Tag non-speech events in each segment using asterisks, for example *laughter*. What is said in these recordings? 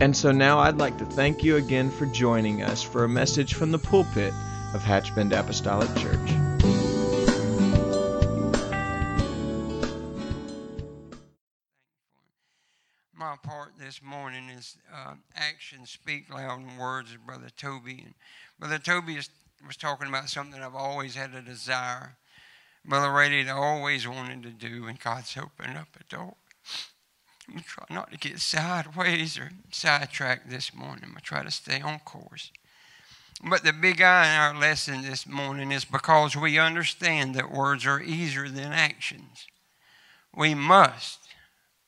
And so now I'd like to thank you again for joining us for a message from the pulpit of Hatchbend Apostolic Church. My part this morning is uh, actions speak louder than words, of Brother Toby. And Brother Toby is, was talking about something I've always had a desire. Brother Ray I always wanted to do, and God's opened up a door. I'm try not to get sideways or sidetracked this morning. I try to stay on course. But the big eye in our lesson this morning is because we understand that words are easier than actions. We must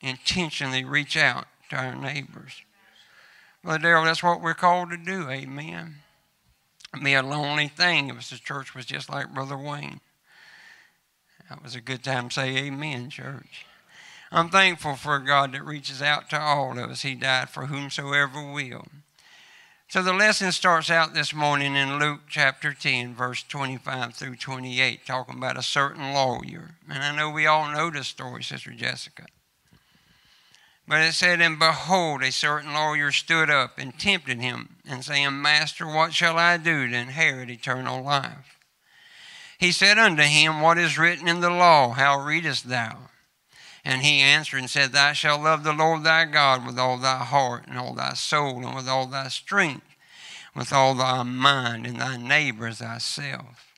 intentionally reach out to our neighbors. Brother Darrell, that's what we're called to do. Amen. It'd be a lonely thing if the church was just like Brother Wayne. That was a good time to say amen, church. I'm thankful for a God that reaches out to all of us. He died for whomsoever will. So the lesson starts out this morning in Luke chapter 10, verse 25 through 28, talking about a certain lawyer. And I know we all know this story, Sister Jessica. But it said, And behold, a certain lawyer stood up and tempted him, and saying, Master, what shall I do to inherit eternal life? He said unto him, What is written in the law? How readest thou? And he answered and said, Thou shalt love the Lord thy God with all thy heart and all thy soul and with all thy strength, with all thy mind, and thy neighbor as thyself.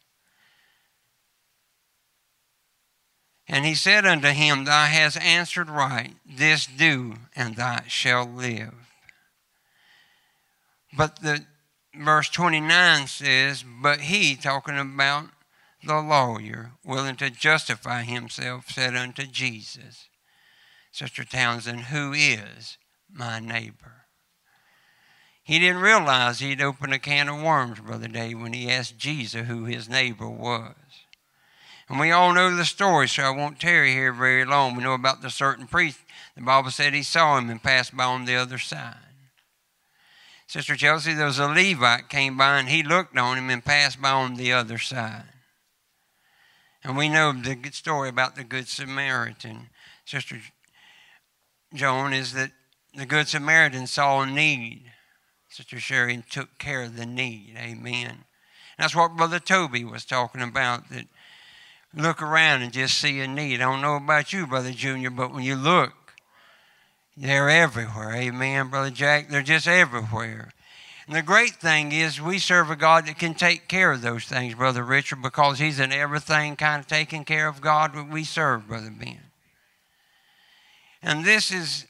And he said unto him, Thou hast answered right, this do, and thou shalt live. But the verse 29 says, But he, talking about the lawyer, willing to justify himself, said unto Jesus, Sister Townsend, who is my neighbor? He didn't realize he'd opened a can of worms, Brother Dave, when he asked Jesus who his neighbor was. And we all know the story, so I won't tarry here very long. We know about the certain priest. The Bible said he saw him and passed by on the other side. Sister Chelsea, there was a Levite came by and he looked on him and passed by on the other side. And we know the good story about the Good Samaritan, Sister Joan, is that the Good Samaritan saw a need. Sister Sherry took care of the need. Amen. That's what Brother Toby was talking about, that look around and just see a need. I don't know about you, Brother Junior, but when you look, they're everywhere. Amen, Brother Jack. They're just everywhere. And the great thing is, we serve a God that can take care of those things, Brother Richard, because He's in everything kind of taking care of God that we serve, Brother Ben. And this is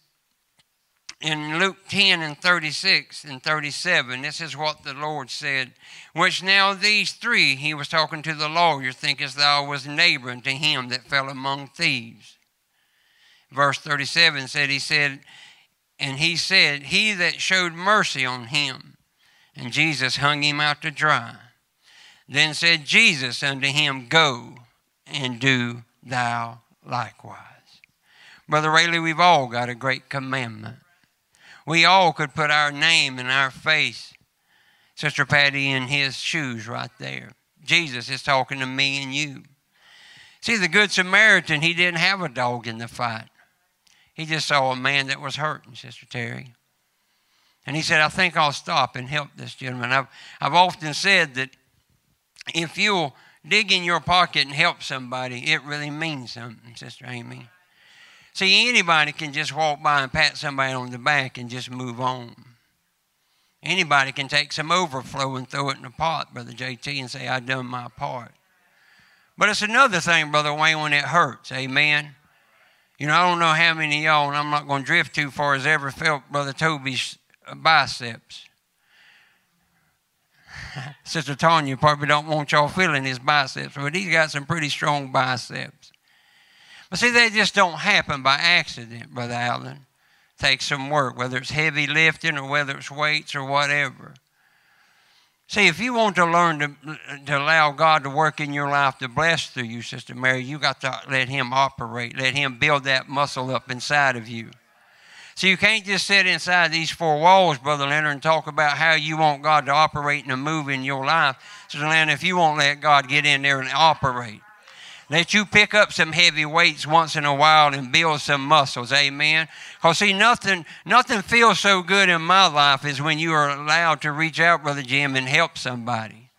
in Luke 10 and 36 and 37. This is what the Lord said. Which now these three, he was talking to the lawyer, thinkest thou was neighbor unto him that fell among thieves. Verse 37 said, He said, and he said, He that showed mercy on him and Jesus hung him out to dry. Then said Jesus unto him, Go and do thou likewise. Brother Rayleigh, we've all got a great commandment. We all could put our name and our face, Sister Patty, in his shoes right there. Jesus is talking to me and you. See, the Good Samaritan, he didn't have a dog in the fight. He just saw a man that was hurting, Sister Terry. And he said, I think I'll stop and help this gentleman. I've, I've often said that if you'll dig in your pocket and help somebody, it really means something, Sister Amy. See, anybody can just walk by and pat somebody on the back and just move on. Anybody can take some overflow and throw it in a pot, Brother JT, and say, I've done my part. But it's another thing, Brother Wayne, when it hurts. Amen. You know, I don't know how many y'all, and I'm not going to drift too far, has ever felt Brother Toby's Uh, biceps. *laughs* Sister Tanya probably don't want y'all feeling his biceps, but he's got some pretty strong biceps. But see, they just don't happen by accident, Brother Allen. Takes some work, whether it's heavy lifting or whether it's weights or whatever. See, if you want to learn to, to allow God to work in your life to bless through you, Sister Mary, you got to let Him operate, let Him build that muscle up inside of you. So you can't just sit inside these four walls, Brother Leonard, and talk about how you want God to operate and move in your life. Sister Leonard, if you won't let God get in there and operate, let you pick up some heavy weights once in a while and build some muscles. Amen. Because see, nothing, nothing feels so good in my life as when you are allowed to reach out, Brother Jim, and help somebody.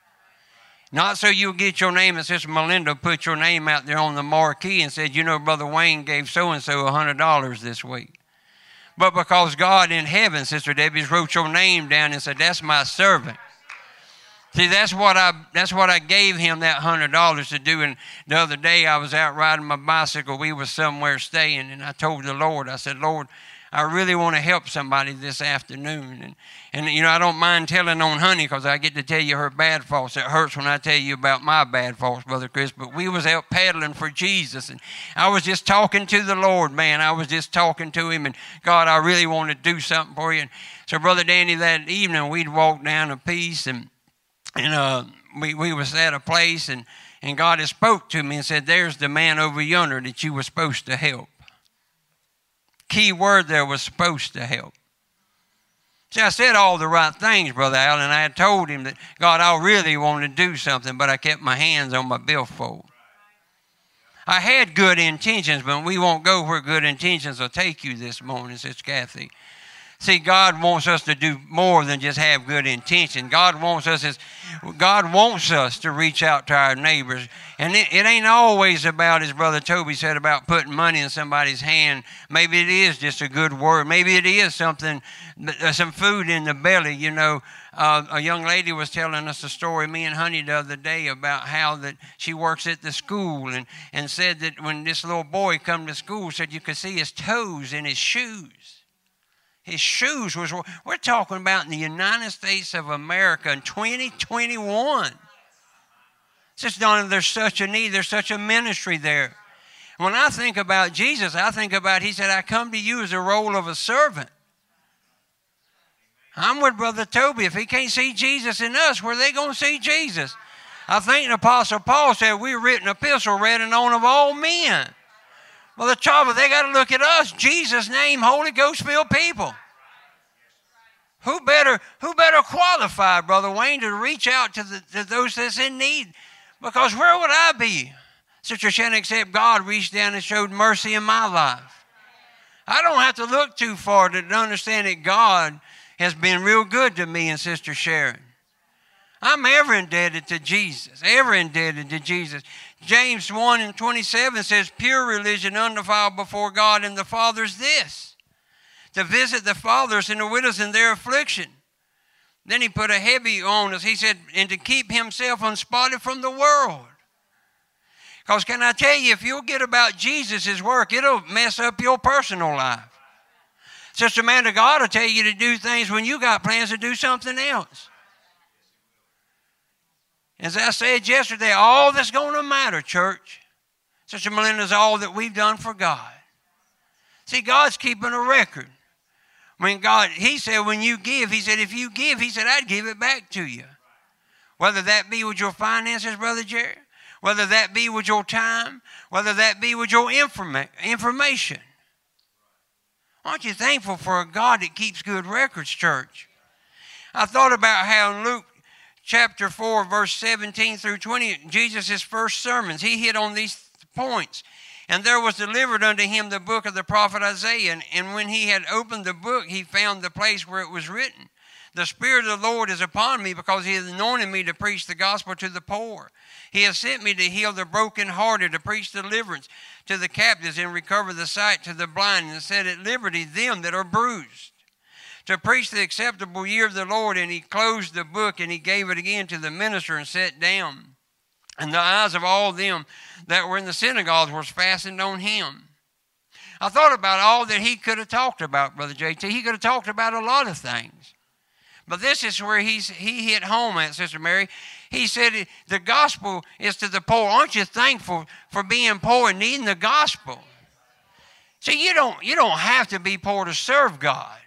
Not so you'll get your name and Sister Melinda put your name out there on the marquee and said, you know, Brother Wayne gave so and so a hundred dollars this week. But because God in heaven, Sister Debbie's wrote your name down and said, That's my servant. See, that's what I that's what I gave him that hundred dollars to do. And the other day I was out riding my bicycle. We were somewhere staying, and I told the Lord, I said, Lord, I really want to help somebody this afternoon. And, and you know, I don't mind telling on Honey because I get to tell you her bad faults. It hurts when I tell you about my bad faults, Brother Chris. But we was out paddling for Jesus, and I was just talking to the Lord, man. I was just talking to Him, and God, I really want to do something for you. And so, Brother Danny, that evening we'd walk down a piece and and uh, we, we was at a place and, and God had spoke to me and said, there's the man over yonder that you were supposed to help. Key word there was supposed to help. See, I said all the right things, Brother Allen. I had told him that, God, I really wanted to do something, but I kept my hands on my billfold. I had good intentions, but we won't go where good intentions will take you this morning, Sister Kathy. See, God wants us to do more than just have good intention. God wants us as God wants us to reach out to our neighbors. And it, it, ain't always about, as Brother Toby said, about putting money in somebody's hand. Maybe it is just a good word. Maybe it is something, uh, some food in the belly. You know, uh, a young lady was telling us a story, me and Honey, the other day, about how that she works at the school and, and said that when this little boy come to school, said you could see his toes in his shoes his shoes was we're talking about in the united states of america in 2021 it's just not there's such a need there's such a ministry there. When i think about jesus i think about he said i come to you as a role of a servant. I'm with brother toby. If he can't see jesus in us where they going to see jesus? I think the apostle paul said we're written epistle read and known of all men well, the trouble, they got to look at us, Jesus' name, Holy Ghost filled people. Who better, who better qualified, Brother Wayne, to reach out to, the, to those that's in need? Because where would I be? Sister Shannon, except God reached down and showed mercy in my life. I don't have to look too far to understand that God has been real good to me and Sister Sharon. I'm ever indebted to Jesus, ever indebted to Jesus. James 1 and 27 says, Pure religion undefiled before God and the Father is this to visit the fathers and the widows in their affliction. Then he put a heavy on us. He said, and to keep himself unspotted from the world. Because can I tell you, if you'll get about Jesus' work, it'll mess up your personal life. Sister Amanda, God will tell you to do things when you got plans to do something else. As I said yesterday, all that's going to matter, church, Sister Melinda, is all that we've done for God. See, God's keeping a record. When God, He said, when you give, He said, if you give, He said, I'd give it back to you. Whether that be with your finances, Brother Jerry, whether that be with your time, whether that be with your informa- information. Aren't you thankful for a God that keeps good records, church? I thought about how in Luke chapter 4, verse 17 through 20, Jesus' first sermons, he hit on these points. And there was delivered unto him the book of the prophet Isaiah. And when he had opened the book, he found the place where it was written The Spirit of the Lord is upon me because he has anointed me to preach the gospel to the poor. He has sent me to heal the brokenhearted, to preach deliverance to the captives, and recover the sight to the blind, and set at liberty them that are bruised to preach the acceptable year of the Lord. And he closed the book and he gave it again to the minister and sat down. And the eyes of all them that were in the synagogues was fastened on him. I thought about all that he could have talked about, Brother JT. He could have talked about a lot of things. But this is where he's, he hit home at, Sister Mary. He said, The gospel is to the poor. Aren't you thankful for being poor and needing the gospel? See, you don't you don't have to be poor to serve God.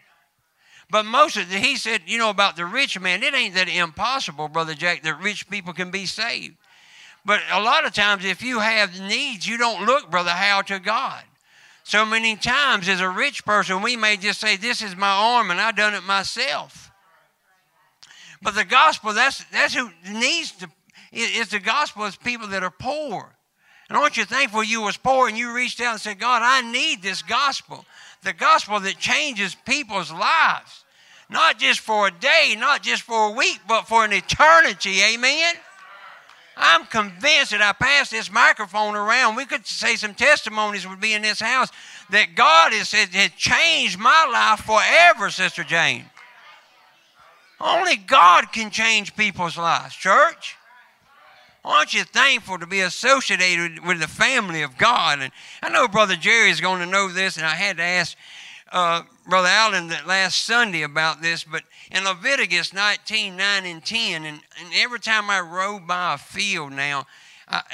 But most of the, he said, you know, about the rich man, it ain't that impossible, Brother Jack, that rich people can be saved. But a lot of times, if you have needs, you don't look, Brother How, to God. So many times, as a rich person, we may just say, This is my arm, and I done it myself. But the gospel, that's, that's who needs to, is the gospel is people that are poor. And aren't you thankful you was poor and you reached out and said, God, I need this gospel. The gospel that changes people's lives. Not just for a day, not just for a week, but for an eternity. Amen? I'm convinced that I pass this microphone around. We could say some testimonies would be in this house that God has, has changed my life forever, Sister Jane. Only God can change people's lives, church. Aren't you thankful to be associated with the family of God? And I know Brother Jerry is going to know this, and I had to ask uh, Brother Allen that last Sunday about this, but in Leviticus 19, 9 and 10, and, and every time I rode by a field now,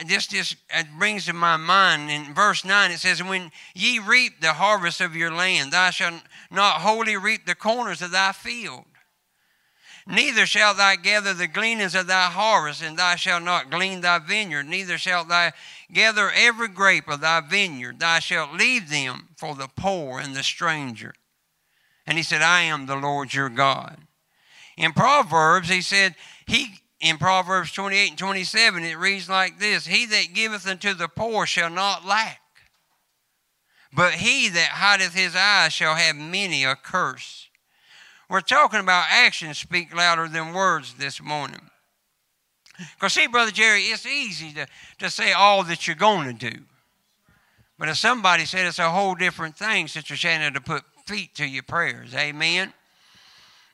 this just it brings to my mind in verse 9 it says when ye reap the harvest of your land thou shalt not wholly reap the corners of thy field Neither shalt thou gather the gleanings of thy harvest, and thou shalt not glean thy vineyard. Neither shalt thou gather every grape of thy vineyard. Thou shalt leave them for the poor and the stranger. And he said, I am the Lord your God. In Proverbs, he said, He in Proverbs 28 and 27, it reads like this He that giveth unto the poor shall not lack, but he that hideth his eyes shall have many a curse. We're talking about actions speak louder than words this morning. Because, see, Brother Jerry, it's easy to, to say all that you're going to do. But if somebody said it's a whole different thing, Sister Shannon, to put feet to your prayers. Amen.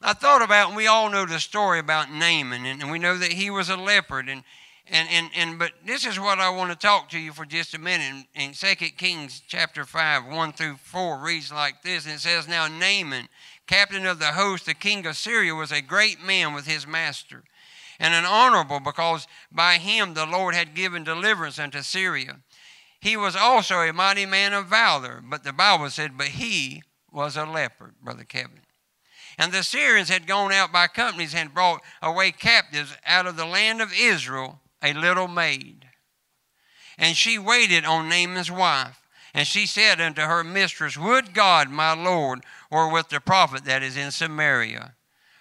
I thought about, and we all know the story about Naaman, and, and we know that he was a leopard. And, and, and, and but this is what I want to talk to you for just a minute. In, in 2 Kings chapter 5, 1 through 4 reads like this. And it says, Now Naaman captain of the host, the king of Syria, was a great man with his master, and an honorable, because by him the Lord had given deliverance unto Syria. He was also a mighty man of valor, but the Bible said, but he was a leopard, Brother Kevin. And the Syrians had gone out by companies and brought away captives out of the land of Israel a little maid. And she waited on Naaman's wife. And she said unto her mistress, Would God, my Lord, were with the prophet that is in Samaria,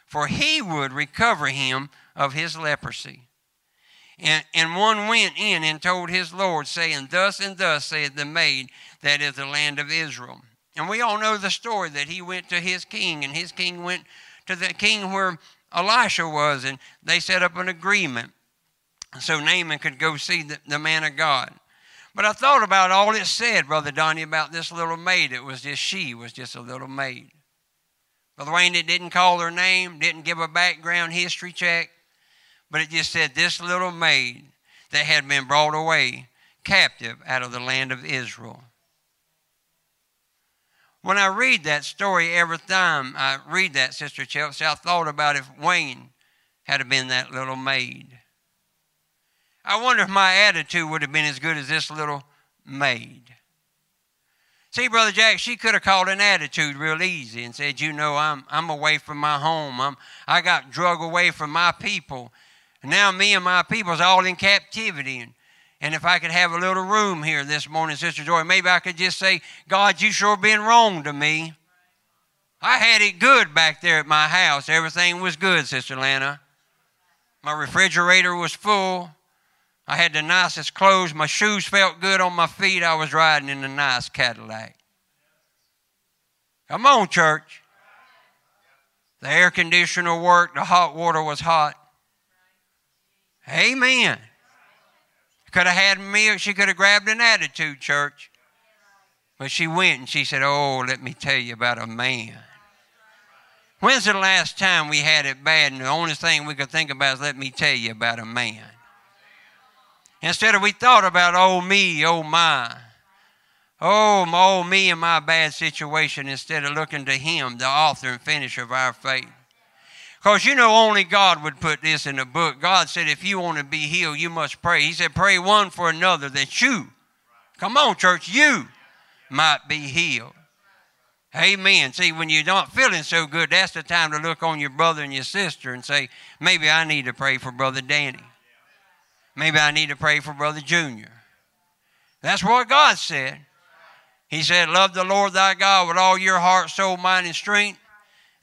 for he would recover him of his leprosy. And, and one went in and told his Lord, saying, Thus and thus saith the maid that is the land of Israel. And we all know the story that he went to his king, and his king went to the king where Elisha was, and they set up an agreement so Naaman could go see the, the man of God. But I thought about all it said, Brother Donnie, about this little maid. It was just she was just a little maid. Brother Wayne, it didn't call her name, didn't give a background history check, but it just said this little maid that had been brought away captive out of the land of Israel. When I read that story every time I read that, Sister Chelsea, I thought about if Wayne had been that little maid. I wonder if my attitude would have been as good as this little maid. See, Brother Jack, she could have called an attitude real easy and said, You know, I'm, I'm away from my home. I'm, I got drug away from my people. And now me and my people's all in captivity. And, and if I could have a little room here this morning, Sister Joy, maybe I could just say, God, you sure been wrong to me. I had it good back there at my house. Everything was good, Sister Lana. My refrigerator was full. I had the nicest clothes. My shoes felt good on my feet. I was riding in a nice Cadillac. Come on, church. The air conditioner worked. The hot water was hot. Amen. Could have had me, she could have grabbed an attitude, church. But she went and she said, Oh, let me tell you about a man. When's the last time we had it bad and the only thing we could think about is let me tell you about a man? Instead of we thought about, oh me, oh my. Oh, my, oh me and my bad situation instead of looking to him, the author and finisher of our faith. Because you know, only God would put this in the book. God said, if you want to be healed, you must pray. He said, pray one for another that you, come on, church, you might be healed. Amen. See, when you're not feeling so good, that's the time to look on your brother and your sister and say, maybe I need to pray for Brother Danny. Maybe I need to pray for Brother Junior. That's what God said. He said, Love the Lord thy God with all your heart, soul, mind, and strength,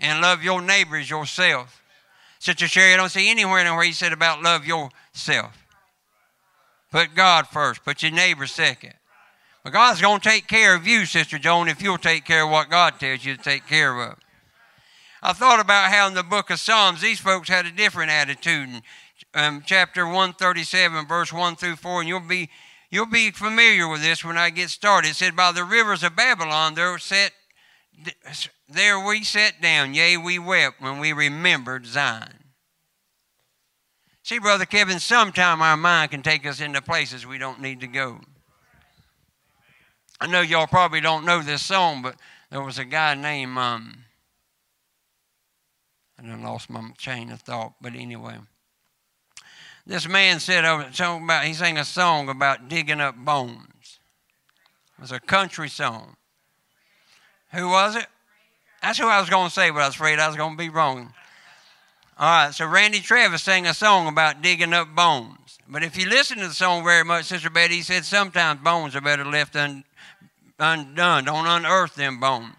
and love your neighbors yourself. Sister Sherry, I don't see anywhere in where he said about love yourself. Put God first, put your neighbor second. But God's going to take care of you, Sister Joan, if you'll take care of what God tells you to take care of. I thought about how in the book of Psalms, these folks had a different attitude. In um, chapter 137, verse 1 through 4, and you'll be, you'll be familiar with this when I get started. It said, By the rivers of Babylon, there, sat, there we sat down, yea, we wept when we remembered Zion. See, Brother Kevin, sometime our mind can take us into places we don't need to go. I know y'all probably don't know this song, but there was a guy named, um, and I lost my chain of thought, but anyway. This man said, about, he sang a song about digging up bones. It was a country song. Who was it? That's who I was going to say, but I was afraid I was going to be wrong. All right, so Randy Travis sang a song about digging up bones. But if you listen to the song very much, Sister Betty, he said sometimes bones are better left un, undone. Don't unearth them bones.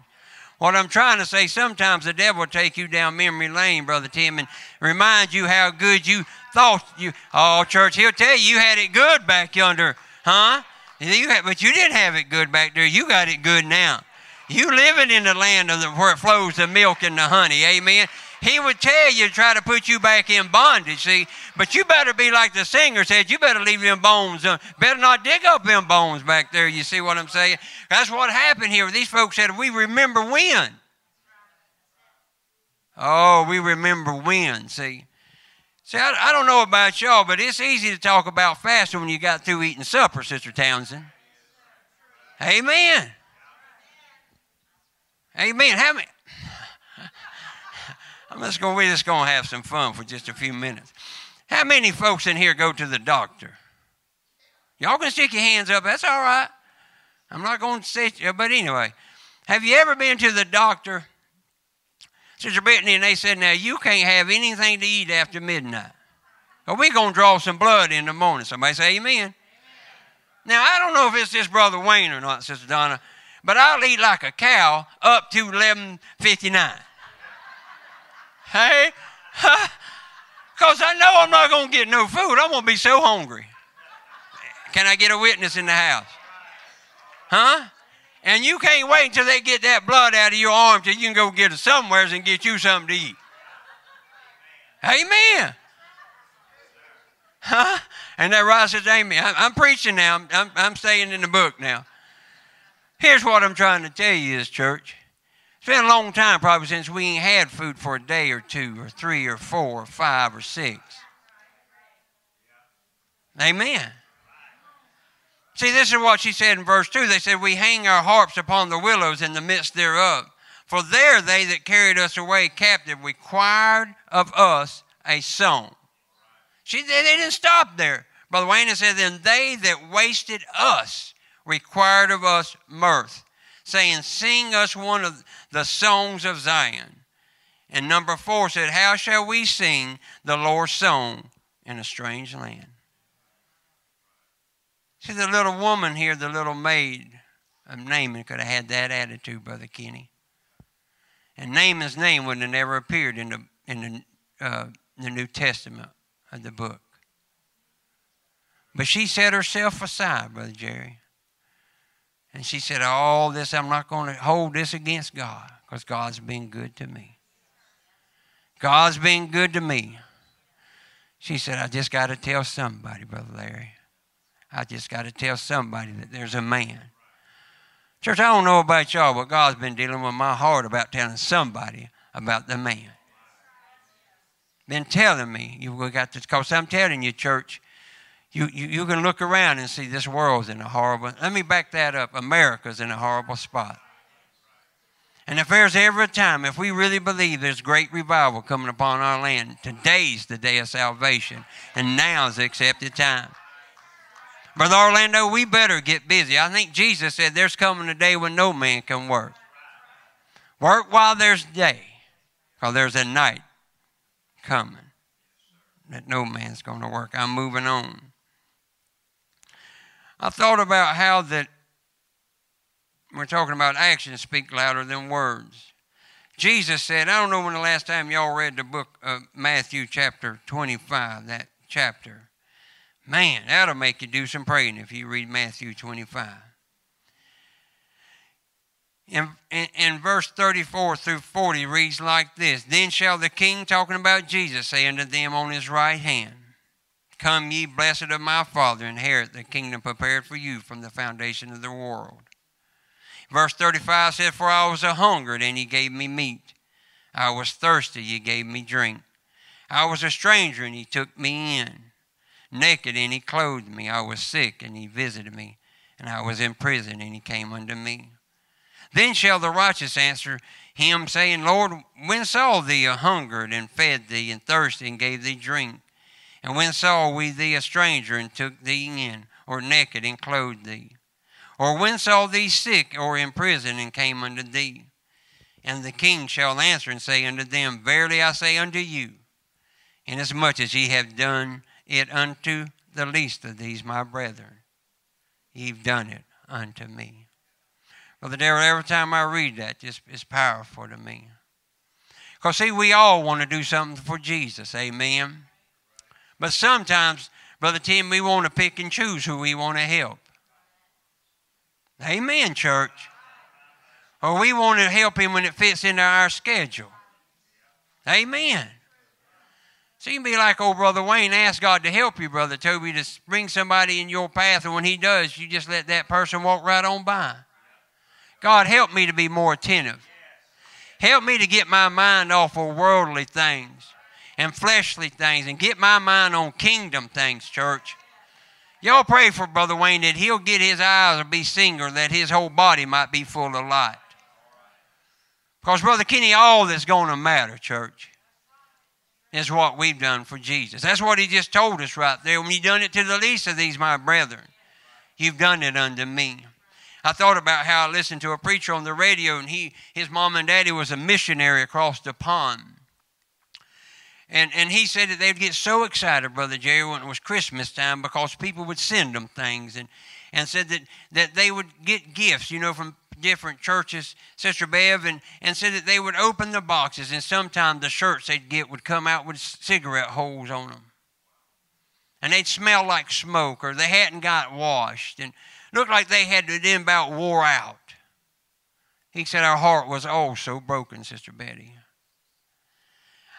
What I'm trying to say, sometimes the devil will take you down memory lane, Brother Tim, and remind you how good you thought you. Oh, church, he'll tell you you had it good back yonder, huh? You had, but you didn't have it good back there. You got it good now. You living in the land of the, where it flows the milk and the honey. Amen. He would tell you to try to put you back in bondage, see. But you better be like the singer said, you better leave them bones, uh, better not dig up them bones back there. You see what I'm saying? That's what happened here. These folks said, we remember when. Oh, we remember when, see. See, I, I don't know about y'all, but it's easy to talk about fasting when you got through eating supper, Sister Townsend. Amen. Amen. How many? Just going. We're just going to have some fun for just a few minutes. How many folks in here go to the doctor? Y'all can stick your hands up. That's all right. I'm not going to say, but anyway, have you ever been to the doctor, Sister Brittany, and they said, now you can't have anything to eat after midnight. Or we're going to draw some blood in the morning. Somebody say amen. amen. Now, I don't know if it's this Brother Wayne or not, Sister Donna, but I'll eat like a cow up to 1159. Hey? *laughs* Because I know I'm not going to get no food. I'm going to be so hungry. Can I get a witness in the house? Huh? And you can't wait until they get that blood out of your arm till you can go get it somewheres and get you something to eat. Amen. Huh? And that right says, Amen. I'm, I'm preaching now. I'm, I'm, I'm staying in the book now. Here's what I'm trying to tell you, is church. It's been a long time probably since we ain't had food for a day or two or three or four or five or six. Amen. See, this is what she said in verse 2. They said, We hang our harps upon the willows in the midst thereof. For there they that carried us away captive required of us a song. They, they didn't stop there. Brother Wayne said, Then they that wasted us required of us mirth, saying, Sing us one of the songs of Zion. And number four said, How shall we sing the Lord's song in a strange land? See, the little woman here, the little maid of Naaman, could have had that attitude, Brother Kenny. And Naaman's name wouldn't have never appeared in the, in the, uh, the New Testament of the book. But she set herself aside, Brother Jerry. And she said, All this, I'm not going to hold this against God because God's been good to me. God's been good to me. She said, I just got to tell somebody, Brother Larry. I just got to tell somebody that there's a man. Church, I don't know about y'all, but God's been dealing with my heart about telling somebody about the man. Been telling me, you've got to, because I'm telling you, church, you, you, you can look around and see this world's in a horrible, let me back that up. America's in a horrible spot. And if there's ever a time, if we really believe there's great revival coming upon our land, today's the day of salvation, and now's the accepted time. Brother Orlando, we better get busy. I think Jesus said there's coming a day when no man can work. Work while there's day, because there's a night coming that no man's going to work. I'm moving on. I thought about how that we're talking about actions speak louder than words. Jesus said, I don't know when the last time y'all read the book of Matthew chapter 25, that chapter. Man, that'll make you do some praying if you read Matthew 25. In, in, in, verse 34 through 40 reads like this Then shall the king, talking about Jesus, say unto them on his right hand, Come ye, blessed of my Father, inherit the kingdom prepared for you from the foundation of the world. Verse 35 says, For I was a hungered, and ye gave me meat. I was thirsty, ye gave me drink. I was a stranger, and ye took me in. Naked, and he clothed me. I was sick, and he visited me. And I was in prison, and he came unto me. Then shall the righteous answer him, saying, Lord, when saw thee a hungered, and fed thee, and thirsty, and gave thee drink? And when saw we thee a stranger and took thee in, or naked and clothed thee? Or when saw thee sick or in prison and came unto thee? And the king shall answer and say unto them, Verily I say unto you, inasmuch as ye have done it unto the least of these my brethren, ye've done it unto me. Brother Darrell, every time I read that, just it's powerful to me. Because see, we all want to do something for Jesus, amen. But sometimes, Brother Tim, we want to pick and choose who we want to help. Amen, church. Or we want to help him when it fits into our schedule. Amen. So you can be like old Brother Wayne, ask God to help you, Brother Toby, to bring somebody in your path, and when he does, you just let that person walk right on by. God, help me to be more attentive. Help me to get my mind off of worldly things and fleshly things and get my mind on kingdom things, church. Y'all pray for Brother Wayne that he'll get his eyes to be single, that his whole body might be full of light. Because, Brother Kenny, all that's going to matter, church, is what we've done for Jesus. That's what he just told us right there. When you done it to the least of these, my brethren, you've done it unto me. I thought about how I listened to a preacher on the radio, and he, his mom and daddy was a missionary across the pond. And, and he said that they'd get so excited, Brother Jerry, when it was Christmas time because people would send them things and, and said that, that they would get gifts, you know, from different churches, Sister Bev, and, and said that they would open the boxes and sometimes the shirts they'd get would come out with cigarette holes on them. And they'd smell like smoke or they hadn't got washed and looked like they had been about wore out. He said our heart was all so broken, Sister Betty.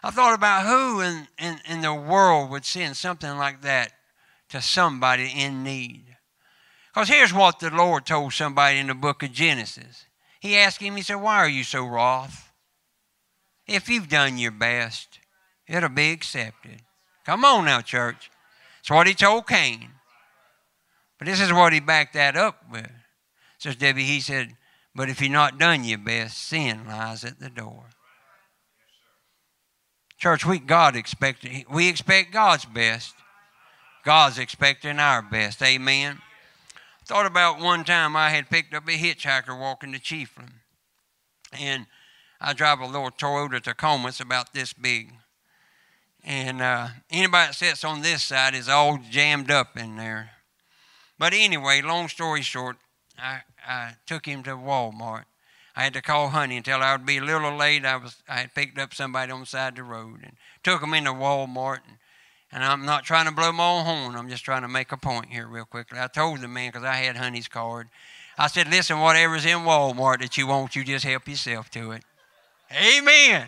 I thought about who in, in, in the world would send something like that to somebody in need. Because here's what the Lord told somebody in the book of Genesis. He asked him, He said, Why are you so wroth? If you've done your best, it'll be accepted. Come on now, church. That's what he told Cain. But this is what he backed that up with. Says Debbie, he said, But if you've not done your best, sin lies at the door. Church, we God expect we expect God's best. God's expecting our best. Amen. Thought about one time I had picked up a hitchhiker walking to Chiefland. And I drive a little Toyota Tacoma, it's about this big. And uh, anybody that sits on this side is all jammed up in there. But anyway, long story short, I, I took him to Walmart. I had to call Honey her I would be a little late. I was I had picked up somebody on the side of the road and took them into Walmart. And, and I'm not trying to blow my own horn. I'm just trying to make a point here real quickly. I told the man because I had Honey's card. I said, listen, whatever's in Walmart that you want, you just help yourself to it. Amen.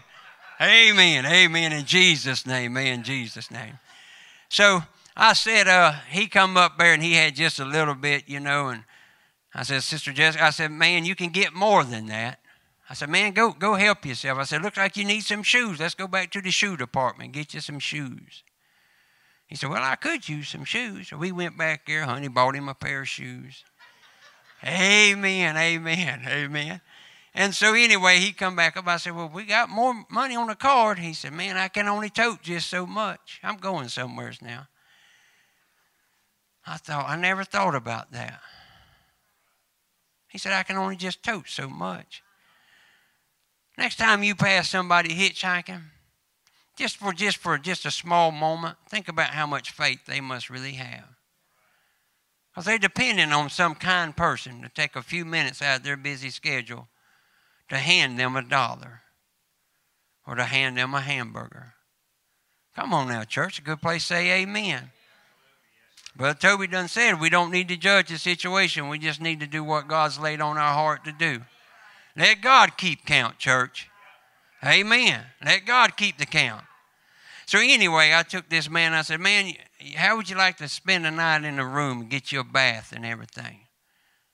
Amen. Amen. In Jesus' name. Man, in Jesus' name. So I said, uh, he come up there and he had just a little bit, you know, and I said, Sister Jessica, I said, man, you can get more than that. I said, man, go go help yourself. I said, looks like you need some shoes. Let's go back to the shoe department, get you some shoes. He said, well, I could use some shoes. So we went back there. Honey bought him a pair of shoes. amen, amen, amen. And so anyway, he come back up. I said, well, we got more money on the card. He said, man, I can only tote just so much. I'm going somewheres now. I thought, I never thought about that. He said, I can only just tote so much. Next time you pass somebody hitchhiking, just for just for just a small moment, think about how much faith they must really have. Because they're depending on some kind person to take a few minutes out of their busy schedule to hand them a dollar or to hand them a hamburger. Come on now, church. A good place to say amen. Brother Toby done said we don't need to judge the situation. We just need to do what God's laid on our heart to do. Let God keep count, church. Amen. Let God keep the count. So anyway, I took this man. I said, "Man, how would you like to spend a night in a room and get you a bath and everything?"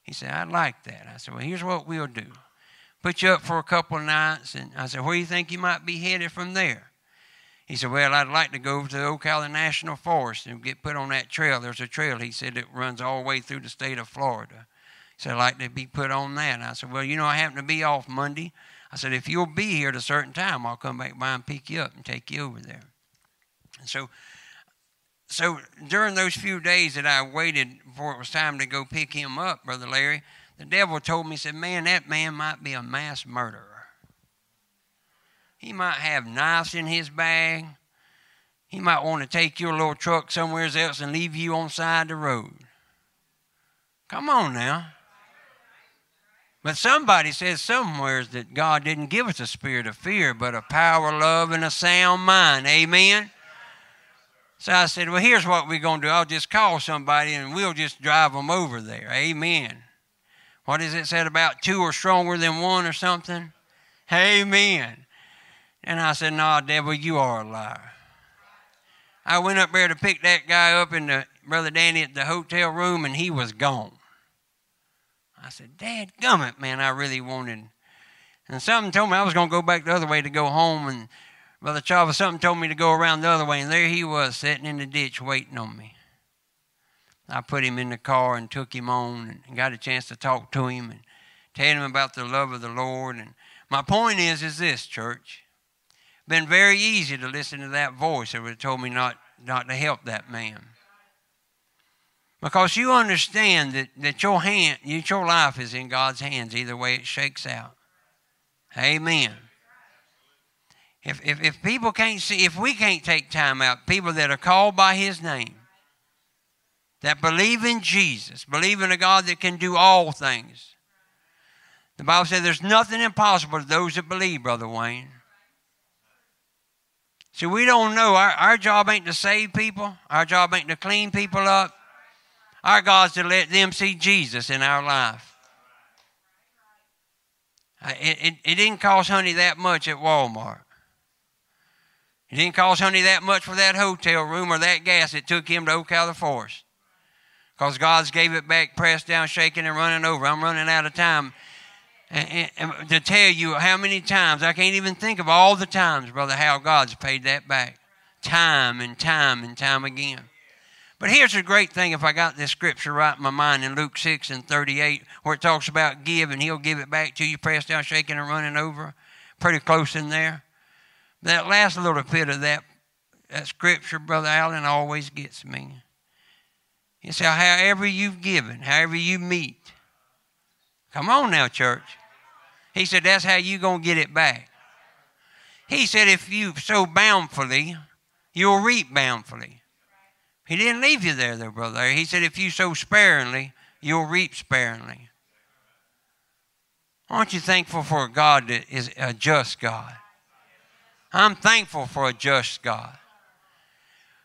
He said, "I'd like that." I said, "Well, here's what we'll do. Put you up for a couple of nights." And I said, "Where do you think you might be headed from there?" He said, Well, I'd like to go over to the Ocala National Forest and get put on that trail. There's a trail, he said, that runs all the way through the state of Florida. He said, I'd like to be put on that. And I said, Well, you know, I happen to be off Monday. I said, If you'll be here at a certain time, I'll come back by and pick you up and take you over there. And so, so during those few days that I waited before it was time to go pick him up, Brother Larry, the devil told me, he said, Man, that man might be a mass murderer. He might have knives in his bag. He might want to take your little truck somewhere else and leave you on side the road. Come on now. But somebody says somewhere that God didn't give us a spirit of fear, but a power, love, and a sound mind. Amen. So I said, Well, here's what we're going to do. I'll just call somebody and we'll just drive them over there. Amen. What is it said about two are stronger than one or something? Amen. And I said, Nah, devil, you are a liar. I went up there to pick that guy up in the Brother Danny at the hotel room, and he was gone. I said, Dad gummit, man, I really wanted. And something told me I was going to go back the other way to go home, and Brother Chava, something told me to go around the other way, and there he was sitting in the ditch waiting on me. I put him in the car and took him on and got a chance to talk to him and tell him about the love of the Lord. And my point is, is this, church been very easy to listen to that voice that would have told me not, not to help that man. Because you understand that, that your hand, your life is in God's hands, either way it shakes out. Amen. If, if, if people can't see, if we can't take time out, people that are called by His name, that believe in Jesus, believe in a God that can do all things. The Bible says there's nothing impossible to those that believe, Brother Wayne. See, we don't know. Our, our job ain't to save people, our job ain't to clean people up. Our God's to let them see Jesus in our life. Uh, it, it, it didn't cost Honey that much at Walmart. It didn't cost Honey that much for that hotel room or that gas it took him to Ocala Forest. Because God's gave it back, pressed down, shaking, and running over. I'm running out of time and, and, to tell you how many times, I can't even think of all the times, brother, how God's paid that back. Time and time and time again. But here's the great thing if I got this scripture right in my mind in Luke 6 and 38, where it talks about give and he'll give it back to you, pressed down, shaking, and running over. Pretty close in there. That last little bit of that, that scripture, Brother Allen, always gets me. He said, however you've given, however you meet, Come on now, church. He said, That's how you going to get it back. He said, If you sow bountifully, you'll reap bountifully. He didn't leave you there, though, brother. He said, If you sow sparingly, you'll reap sparingly. Aren't you thankful for a God that is a just God? I'm thankful for a just God.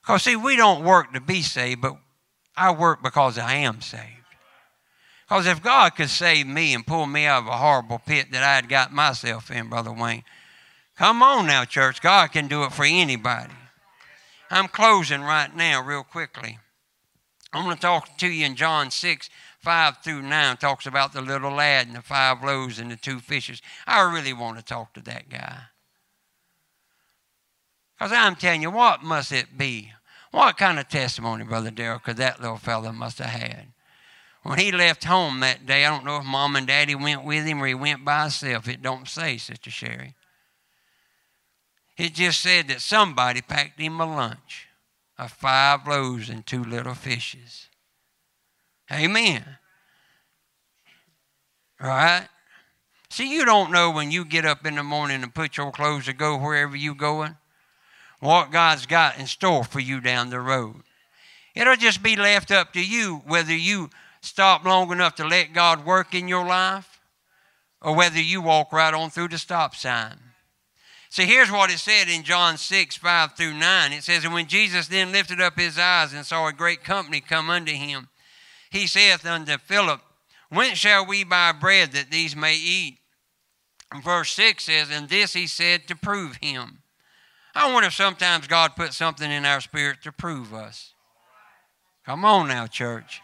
Because, see, we don't work to be saved, but I work because I am saved. Because if God could save me and pull me out of a horrible pit that I had got myself in, Brother Wayne, come on now, church. God can do it for anybody. I'm closing right now, real quickly. I'm going to talk to you in John 6, 5 through 9, talks about the little lad and the five loaves and the two fishes. I really want to talk to that guy. Because I'm telling you, what must it be? What kind of testimony, Brother Darrell, could that little fellow must have had? When he left home that day, I don't know if mom and daddy went with him or he went by himself. It don't say, Sister Sherry. It just said that somebody packed him a lunch of five loaves and two little fishes. Amen. Right? See, you don't know when you get up in the morning and put your clothes to go wherever you're going, what God's got in store for you down the road. It'll just be left up to you whether you stop long enough to let God work in your life or whether you walk right on through the stop sign. See, here's what it said in John 6, 5 through 9. It says, And when Jesus then lifted up his eyes and saw a great company come unto him, he saith unto Philip, Whence shall we buy bread that these may eat? Verse 6 says, And this he said to prove him. I wonder if sometimes God puts something in our spirit to prove us. Come on now, church.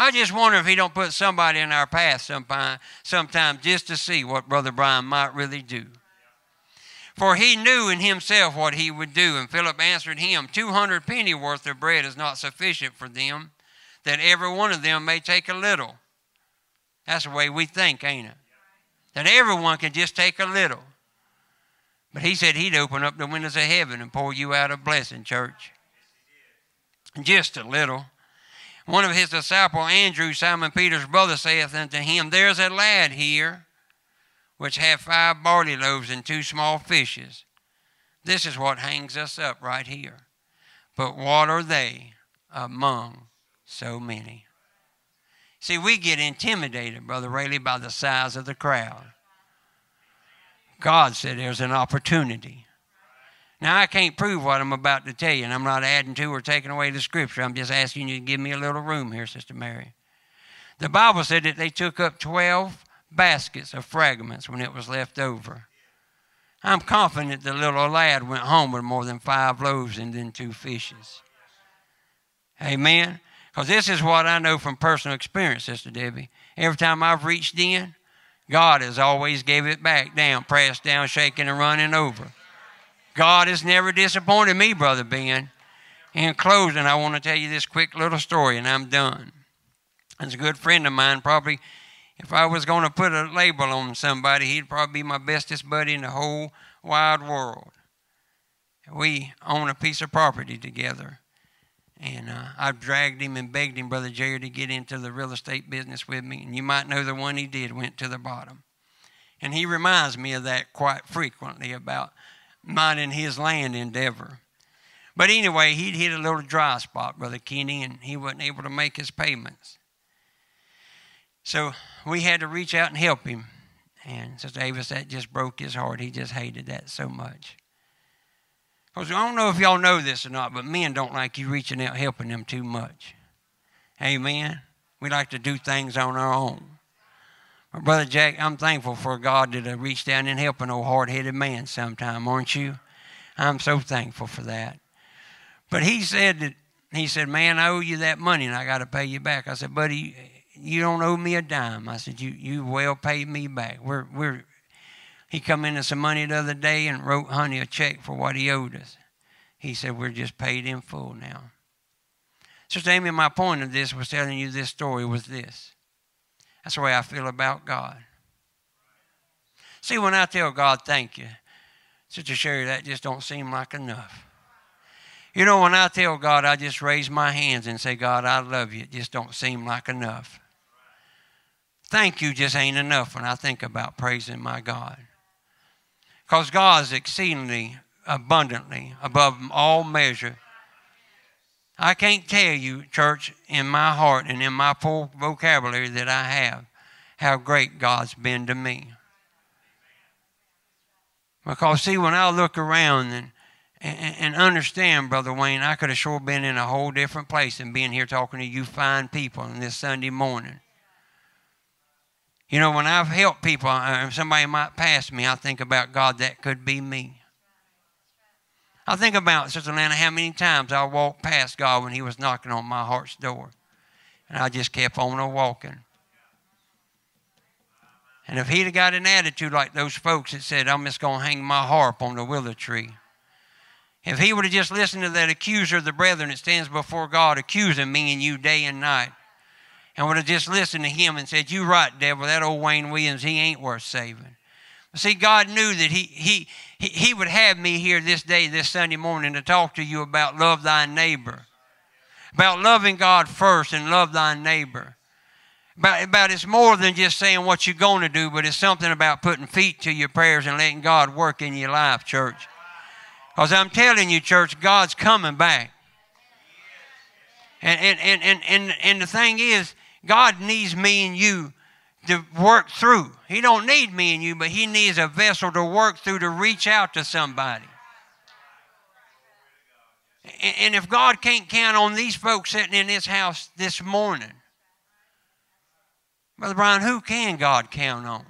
I just wonder if he don't put somebody in our path sometime, sometime just to see what Brother Brian might really do. For he knew in himself what he would do. And Philip answered him, Two hundred penny worth of bread is not sufficient for them, that every one of them may take a little. That's the way we think, ain't it? That everyone can just take a little. But he said he'd open up the windows of heaven and pour you out a blessing, church. Just a little. One of his disciples, Andrew, Simon Peter's brother, saith unto him, There's a lad here which hath five barley loaves and two small fishes. This is what hangs us up right here. But what are they among so many? See, we get intimidated, Brother Rayleigh, by the size of the crowd. God said there's an opportunity. Now, I can't prove what I'm about to tell you, and I'm not adding to or taking away the scripture. I'm just asking you to give me a little room here, Sister Mary. The Bible said that they took up 12 baskets of fragments when it was left over. I'm confident the little lad went home with more than five loaves and then two fishes. Amen. Because this is what I know from personal experience, Sister Debbie. Every time I've reached in, God has always gave it back down, pressed down, shaking, and running over. God has never disappointed me, Brother Ben. In closing, I want to tell you this quick little story, and I'm done. It's a good friend of mine, probably if I was going to put a label on somebody, he'd probably be my bestest buddy in the whole wide world. We own a piece of property together. And uh, I dragged him and begged him, Brother Jerry, to get into the real estate business with me. And you might know the one he did went to the bottom. And he reminds me of that quite frequently about minding his land endeavor. But anyway, he'd hit a little dry spot, Brother Kenny, and he wasn't able to make his payments. So we had to reach out and help him. And Sister Avis, that just broke his heart. He just hated that so much. Because I don't know if y'all know this or not, but men don't like you reaching out helping them too much. Amen. We like to do things on our own. Brother Jack, I'm thankful for God that I reached down and help an old hard-headed man sometime, aren't you? I'm so thankful for that. But he said that he said, "Man, I owe you that money, and I got to pay you back." I said, "Buddy, you don't owe me a dime. I said, you, you well paid me back. We're, we're, he come into some money the other day and wrote Honey a check for what he owed us. He said, we're just paid in full now. Sister Amy, my point of this was telling you this story was this. That's the way I feel about God. See, when I tell God thank you, Sister Sherry, that just don't seem like enough. You know, when I tell God, I just raise my hands and say, God, I love you, it just don't seem like enough. Thank you just ain't enough when I think about praising my God. Because God is exceedingly abundantly above all measure. I can't tell you, church, in my heart and in my full vocabulary that I have, how great God's been to me. Because, see, when I look around and, and, and understand, Brother Wayne, I could have sure been in a whole different place than being here talking to you fine people on this Sunday morning. You know, when I've helped people, uh, somebody might pass me, I think about God, that could be me. I think about, Sister Lana, how many times I walked past God when He was knocking on my heart's door. And I just kept on walking. And if he'd have got an attitude like those folks that said, I'm just going to hang my harp on the willow tree. If he would have just listened to that accuser of the brethren that stands before God accusing me and you day and night, and would have just listened to him and said, You right, devil, that old Wayne Williams, he ain't worth saving. See, God knew that he, he, he would have me here this day, this Sunday morning, to talk to you about love thy neighbor. about loving God first and love thy neighbor. About, about it's more than just saying what you're going to do, but it's something about putting feet to your prayers and letting God work in your life, church. Because I'm telling you, church, God's coming back. And, and, and, and, and, and the thing is, God needs me and you to work through. He don't need me and you, but he needs a vessel to work through to reach out to somebody. And if God can't count on these folks sitting in this house this morning, Brother Brian, who can God count on?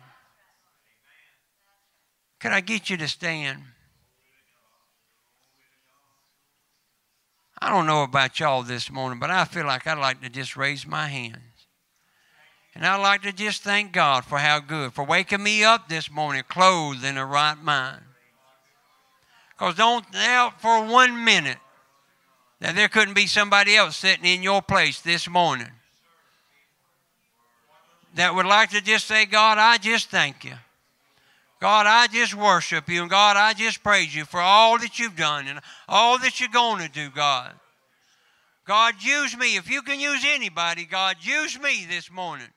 Could I get you to stand? I don't know about y'all this morning, but I feel like I'd like to just raise my hands. And I'd like to just thank God for how good, for waking me up this morning clothed in a right mind. Because don't doubt for one minute that there couldn't be somebody else sitting in your place this morning that would like to just say, God, I just thank you. God, I just worship you. And God, I just praise you for all that you've done and all that you're going to do, God. God, use me. If you can use anybody, God, use me this morning.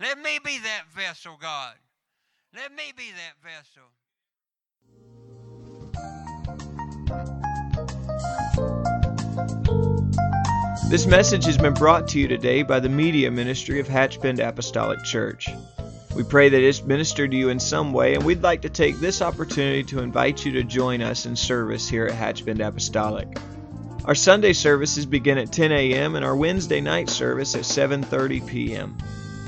Let me be that vessel, God. Let me be that vessel. This message has been brought to you today by the Media Ministry of Hatchbend Apostolic Church. We pray that it's ministered to you in some way, and we'd like to take this opportunity to invite you to join us in service here at Hatchbend Apostolic. Our Sunday services begin at 10 a.m. and our Wednesday night service at 7:30 p.m.